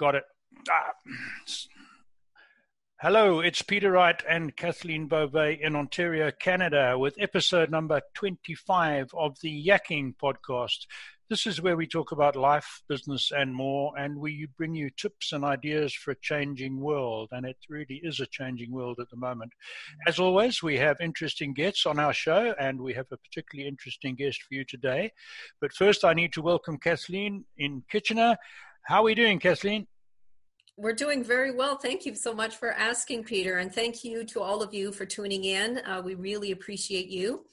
got it. Ah. Hello, it's Peter Wright and Kathleen Beauvais in Ontario, Canada, with episode number 25 of the Yakking podcast. This is where we talk about life, business, and more, and we bring you tips and ideas for a changing world. And it really is a changing world at the moment. As always, we have interesting guests on our show, and we have a particularly interesting guest for you today. But first, I need to welcome Kathleen in Kitchener. How are we doing, Kathleen? We're doing very well. Thank you so much for asking, Peter. And thank you to all of you for tuning in. Uh, we really appreciate you.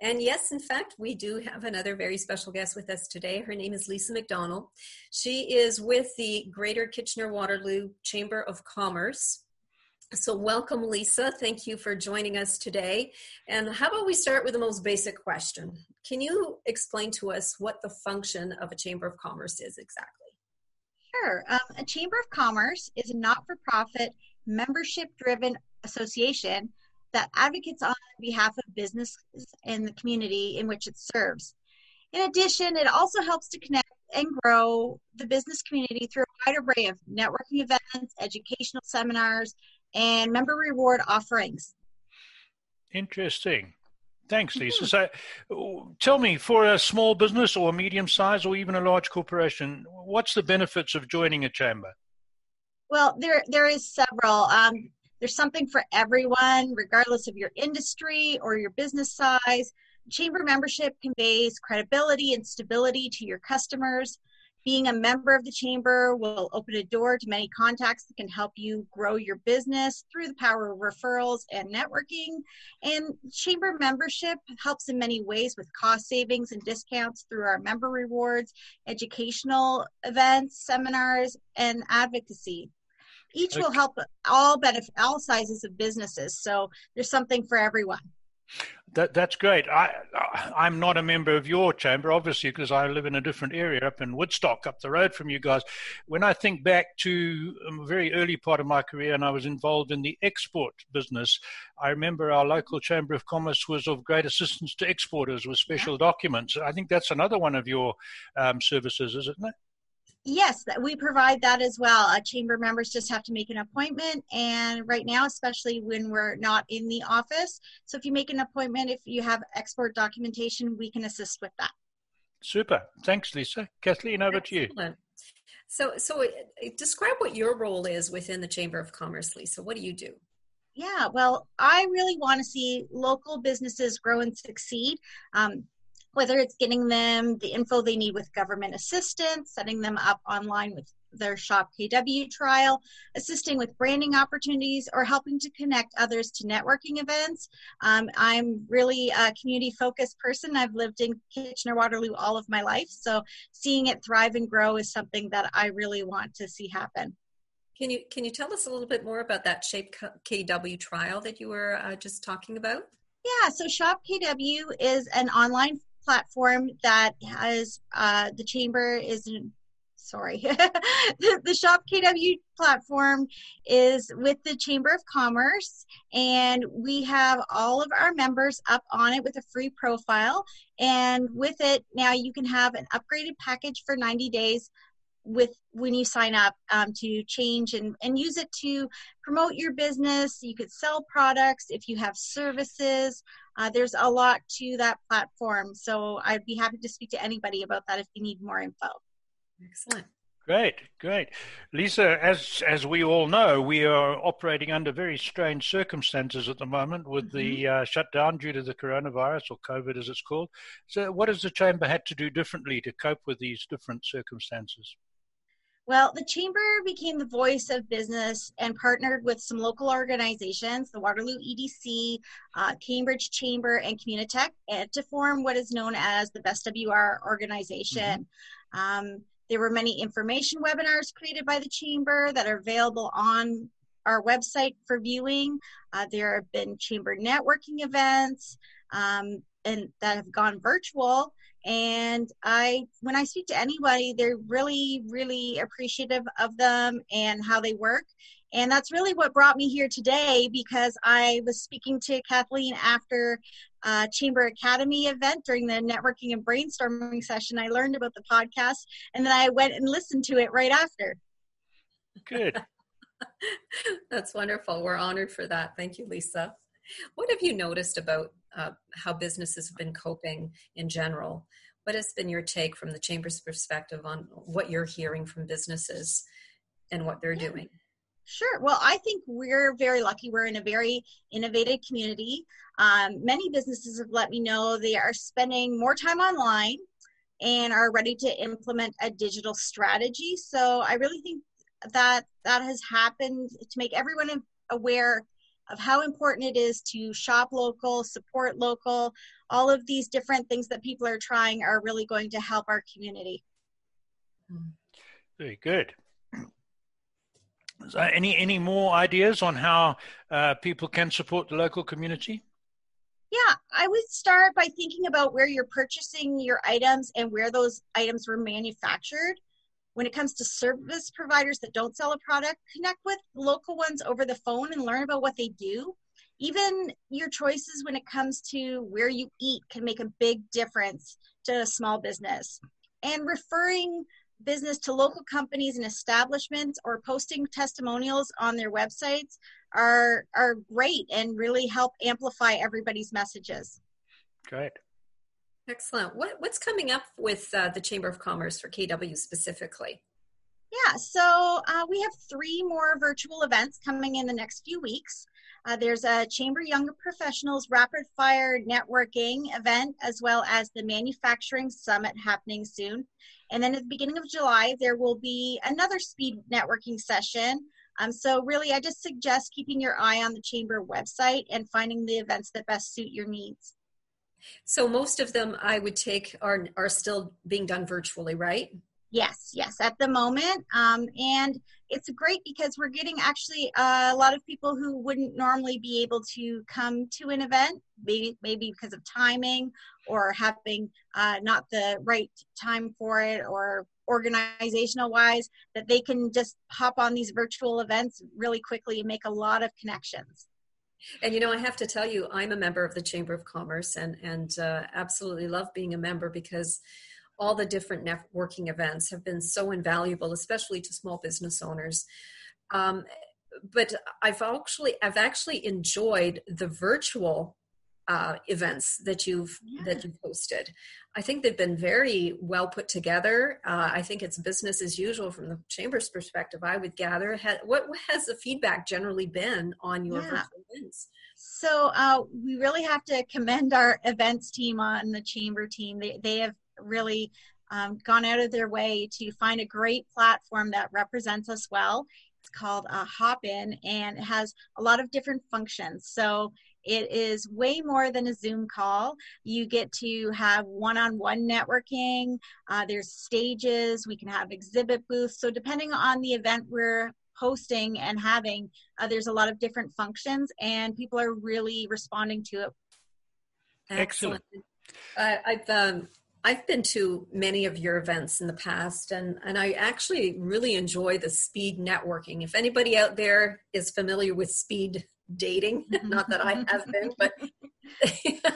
And yes, in fact, we do have another very special guest with us today. Her name is Lisa McDonald. She is with the Greater Kitchener Waterloo Chamber of Commerce. So, welcome, Lisa. Thank you for joining us today. And how about we start with the most basic question? Can you explain to us what the function of a Chamber of Commerce is exactly? Sure. Um, a Chamber of Commerce is a not for profit, membership driven association that advocates on behalf of businesses and the community in which it serves. In addition, it also helps to connect and grow the business community through a wide array of networking events, educational seminars, and member reward offerings. Interesting. Thanks, Lisa. Mm-hmm. So, tell me, for a small business or a medium size or even a large corporation, what's the benefits of joining a chamber? Well, there there is several. Um, there's something for everyone, regardless of your industry or your business size. Chamber membership conveys credibility and stability to your customers. Being a member of the chamber will open a door to many contacts that can help you grow your business through the power of referrals and networking. And chamber membership helps in many ways with cost savings and discounts through our member rewards, educational events, seminars, and advocacy. Each will help all benefit all sizes of businesses. So there's something for everyone. That, that's great. I, I'm not a member of your chamber, obviously, because I live in a different area up in Woodstock, up the road from you guys. When I think back to a very early part of my career and I was involved in the export business, I remember our local chamber of commerce was of great assistance to exporters with special documents. I think that's another one of your um, services, isn't it? Yes, we provide that as well. Uh, chamber members just have to make an appointment, and right now, especially when we're not in the office, so if you make an appointment, if you have export documentation, we can assist with that. Super. Thanks, Lisa. Kathleen, over Excellent. to you. So, so uh, describe what your role is within the Chamber of Commerce, Lisa. What do you do? Yeah, well, I really want to see local businesses grow and succeed. Um, whether it's getting them the info they need with government assistance, setting them up online with their Shop KW trial, assisting with branding opportunities, or helping to connect others to networking events. Um, I'm really a community focused person. I've lived in Kitchener Waterloo all of my life, so seeing it thrive and grow is something that I really want to see happen. Can you can you tell us a little bit more about that Shop KW trial that you were uh, just talking about? Yeah, so Shop KW is an online platform that has uh, the chamber is sorry the, the shop kw platform is with the chamber of commerce and we have all of our members up on it with a free profile. And with it now you can have an upgraded package for 90 days with when you sign up um, to change and, and use it to promote your business you could sell products if you have services uh, there's a lot to that platform so i'd be happy to speak to anybody about that if you need more info excellent Great, great. Lisa, as as we all know, we are operating under very strange circumstances at the moment with mm-hmm. the uh, shutdown due to the coronavirus or COVID as it's called. So, what has the Chamber had to do differently to cope with these different circumstances? Well, the Chamber became the voice of business and partnered with some local organizations, the Waterloo EDC, uh, Cambridge Chamber, and Communitech, to form what is known as the Best WR organization. Mm-hmm. Um, there were many information webinars created by the Chamber that are available on our website for viewing. Uh, there have been Chamber networking events um, and that have gone virtual and i when i speak to anybody they're really really appreciative of them and how they work and that's really what brought me here today because i was speaking to kathleen after a chamber academy event during the networking and brainstorming session i learned about the podcast and then i went and listened to it right after Good. That's wonderful. We're honored for that. Thank you, Lisa. What have you noticed about uh, how businesses have been coping in general? What has been your take from the Chamber's perspective on what you're hearing from businesses and what they're doing? Sure. Well, I think we're very lucky. We're in a very innovative community. Um, many businesses have let me know they are spending more time online and are ready to implement a digital strategy. So I really think that that has happened to make everyone aware of how important it is to shop local, support local. All of these different things that people are trying are really going to help our community. Very good. So any any more ideas on how uh, people can support the local community? Yeah, I would start by thinking about where you're purchasing your items and where those items were manufactured. When it comes to service providers that don't sell a product, connect with local ones over the phone and learn about what they do. Even your choices when it comes to where you eat can make a big difference to a small business. And referring business to local companies and establishments or posting testimonials on their websites are are great and really help amplify everybody's messages. Great. Excellent. What, what's coming up with uh, the Chamber of Commerce for KW specifically? Yeah, so uh, we have three more virtual events coming in the next few weeks. Uh, there's a Chamber Younger Professionals Rapid Fire Networking event, as well as the Manufacturing Summit happening soon. And then at the beginning of July, there will be another speed networking session. Um, so, really, I just suggest keeping your eye on the Chamber website and finding the events that best suit your needs. So, most of them I would take are, are still being done virtually, right? Yes, yes, at the moment. Um, and it's great because we're getting actually a lot of people who wouldn't normally be able to come to an event, maybe, maybe because of timing or having uh, not the right time for it or organizational wise, that they can just hop on these virtual events really quickly and make a lot of connections. And you know, I have to tell you, I'm a member of the Chamber of Commerce and, and uh, absolutely love being a member because all the different networking events have been so invaluable, especially to small business owners. Um, but I've actually I've actually enjoyed the virtual uh, events that you've yeah. that you've hosted. I think they've been very well put together. Uh, I think it's business as usual from the chamber's perspective. I would gather. What, what has the feedback generally been on your yeah. events? So uh, we really have to commend our events team on the chamber team. They they have really um, gone out of their way to find a great platform that represents us well. It's called uh, Hopin and it has a lot of different functions. So it is way more than a Zoom call. You get to have one on one networking. Uh, there's stages. We can have exhibit booths. So, depending on the event we're hosting and having, uh, there's a lot of different functions, and people are really responding to it. Excellent. Excellent. Uh, I've um, I've been to many of your events in the past, and, and I actually really enjoy the speed networking. If anybody out there is familiar with speed dating, not that I have been, but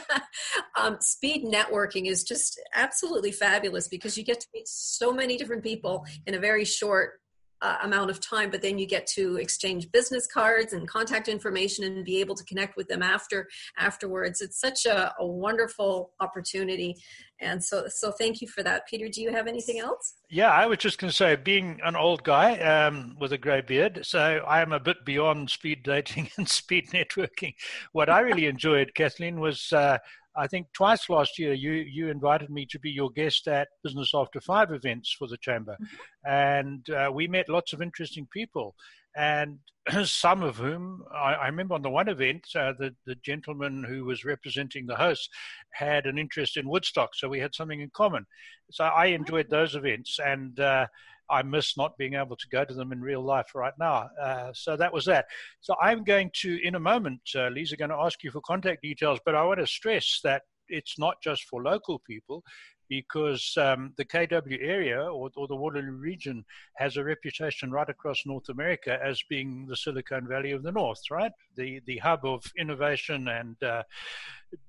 um, speed networking is just absolutely fabulous because you get to meet so many different people in a very short uh, amount of time, but then you get to exchange business cards and contact information and be able to connect with them after afterwards. It's such a, a wonderful opportunity, and so so thank you for that, Peter. Do you have anything else? Yeah, I was just going to say, being an old guy um, with a grey beard, so I am a bit beyond speed dating and speed networking. What I really enjoyed, Kathleen, was. Uh, I think twice last year you you invited me to be your guest at Business After Five events for the chamber, mm-hmm. and uh, we met lots of interesting people, and some of whom I, I remember on the one event uh, the the gentleman who was representing the host had an interest in Woodstock, so we had something in common. So I enjoyed those events, and uh, I miss not being able to go to them in real life right now. Uh, so that was that. So I'm going to, in a moment, uh, Lisa, going to ask you for contact details, but I want to stress that it's not just for local people. Because um, the KW area or, or, the Waterloo region has a reputation right across North America as being the Silicon Valley of the North, right? The the hub of innovation and uh,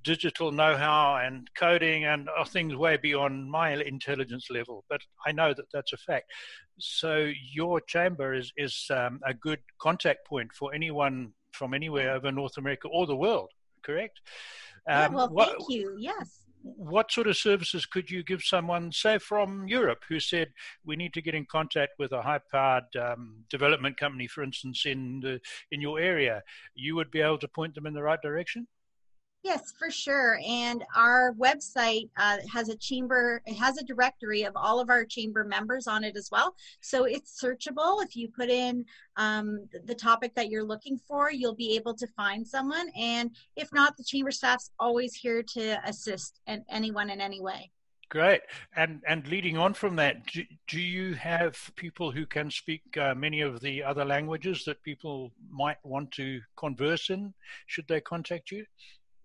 digital know-how and coding and are things way beyond my intelligence level. But I know that that's a fact. So your chamber is is um, a good contact point for anyone from anywhere over North America or the world. Correct? Um, yeah, well, what, thank you. Yes what sort of services could you give someone, say, from Europe, who said we need to get in contact with a high-powered um, development company, for instance, in the in your area? You would be able to point them in the right direction. Yes, for sure. And our website uh, has a chamber, it has a directory of all of our chamber members on it as well. So it's searchable. If you put in um, the topic that you're looking for, you'll be able to find someone. And if not, the chamber staff's always here to assist and anyone in any way. Great. And and leading on from that, do, do you have people who can speak uh, many of the other languages that people might want to converse in? Should they contact you?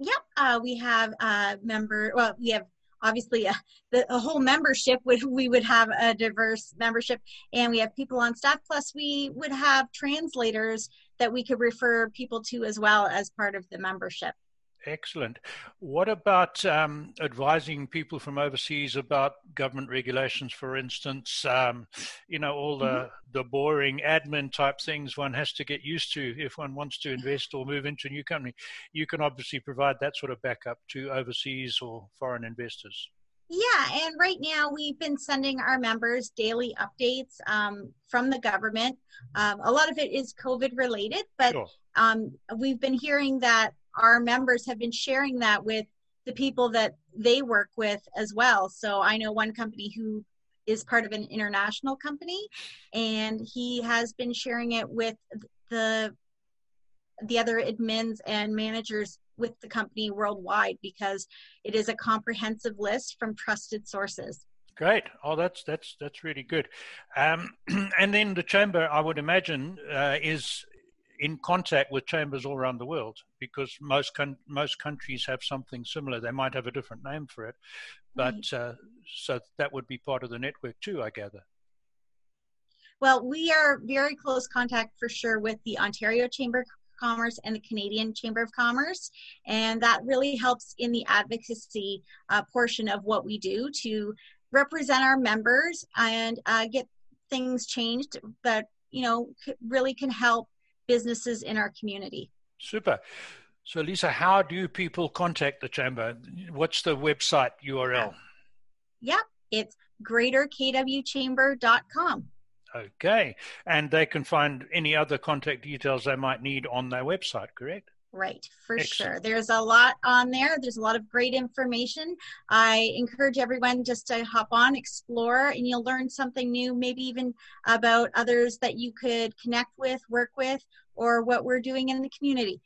Yep, uh, we have a member. Well, we have obviously a, the, a whole membership. Would we would have a diverse membership, and we have people on staff. Plus, we would have translators that we could refer people to as well as part of the membership. Excellent. What about um, advising people from overseas about government regulations, for instance? Um, you know, all the, mm-hmm. the boring admin type things one has to get used to if one wants to invest or move into a new company. You can obviously provide that sort of backup to overseas or foreign investors. Yeah, and right now we've been sending our members daily updates um, from the government. Um, a lot of it is COVID related, but sure. um, we've been hearing that our members have been sharing that with the people that they work with as well. So I know one company who is part of an international company and he has been sharing it with the the other admins and managers with the company worldwide because it is a comprehensive list from trusted sources. Great. Oh, that's that's that's really good. Um, and then the chamber, I would imagine, uh, is in contact with chambers all around the world because most con- most countries have something similar. They might have a different name for it, but right. uh, so that would be part of the network too, I gather. Well, we are very close contact for sure with the Ontario Chamber of Commerce and the Canadian Chamber of Commerce, and that really helps in the advocacy uh, portion of what we do to represent our members and uh, get things changed that you know really can help businesses in our community. Super. So, Lisa, how do people contact the chamber? What's the website URL? Yep, it's greaterkwchamber.com. Okay, and they can find any other contact details they might need on their website, correct? Right, for Excellent. sure. There's a lot on there. There's a lot of great information. I encourage everyone just to hop on, explore, and you'll learn something new, maybe even about others that you could connect with, work with, or what we're doing in the community.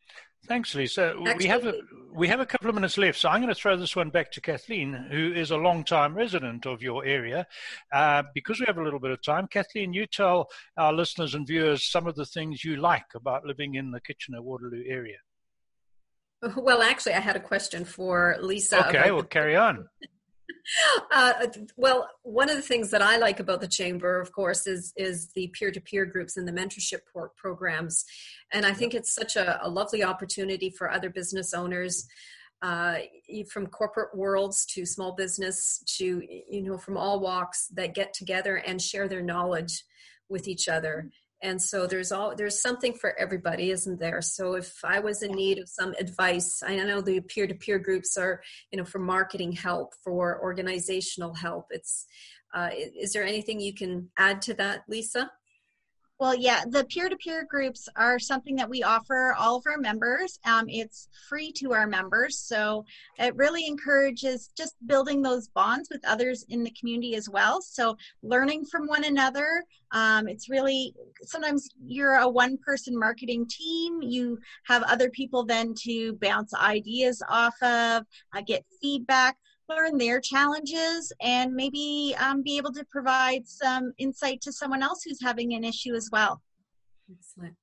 Thanks, Lisa. We have a we have a couple of minutes left, so I'm going to throw this one back to Kathleen, who is a long-time resident of your area. Uh, because we have a little bit of time, Kathleen, you tell our listeners and viewers some of the things you like about living in the Kitchener Waterloo area. Well, actually, I had a question for Lisa. Okay, well, carry on. Uh, well, one of the things that I like about the chamber, of course, is is the peer to peer groups and the mentorship pro- programs, and I think it's such a, a lovely opportunity for other business owners, uh, from corporate worlds to small business to you know from all walks that get together and share their knowledge with each other and so there's all there's something for everybody isn't there? So if i was in need of some advice i know the peer-to-peer groups are you know for marketing help for organizational help. It's uh, is there anything you can add to that lisa well, yeah, the peer to peer groups are something that we offer all of our members. Um, it's free to our members. So it really encourages just building those bonds with others in the community as well. So learning from one another. Um, it's really sometimes you're a one person marketing team. You have other people then to bounce ideas off of, uh, get feedback learn their challenges and maybe um, be able to provide some insight to someone else who's having an issue as well. Excellent.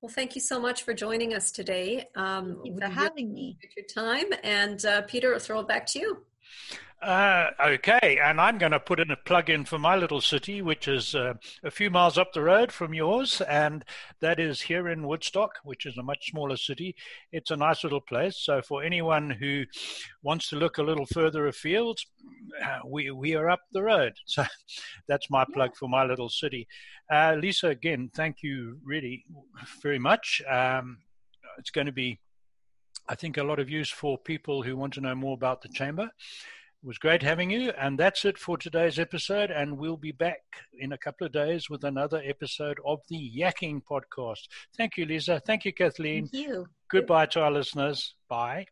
Well, thank you so much for joining us today. Um, thank you for having me. Your time, and uh, Peter, I'll throw it back to you. Uh, okay, and I'm going to put in a plug in for my little city, which is uh, a few miles up the road from yours, and that is here in Woodstock, which is a much smaller city. It's a nice little place. So, for anyone who wants to look a little further afield, uh, we we are up the road. So, that's my plug for my little city. Uh, Lisa, again, thank you really very much. Um, it's going to be, I think, a lot of use for people who want to know more about the chamber. It was great having you. And that's it for today's episode. And we'll be back in a couple of days with another episode of the Yakking Podcast. Thank you, Lisa. Thank you, Kathleen. Thank you. Goodbye to our listeners. Bye.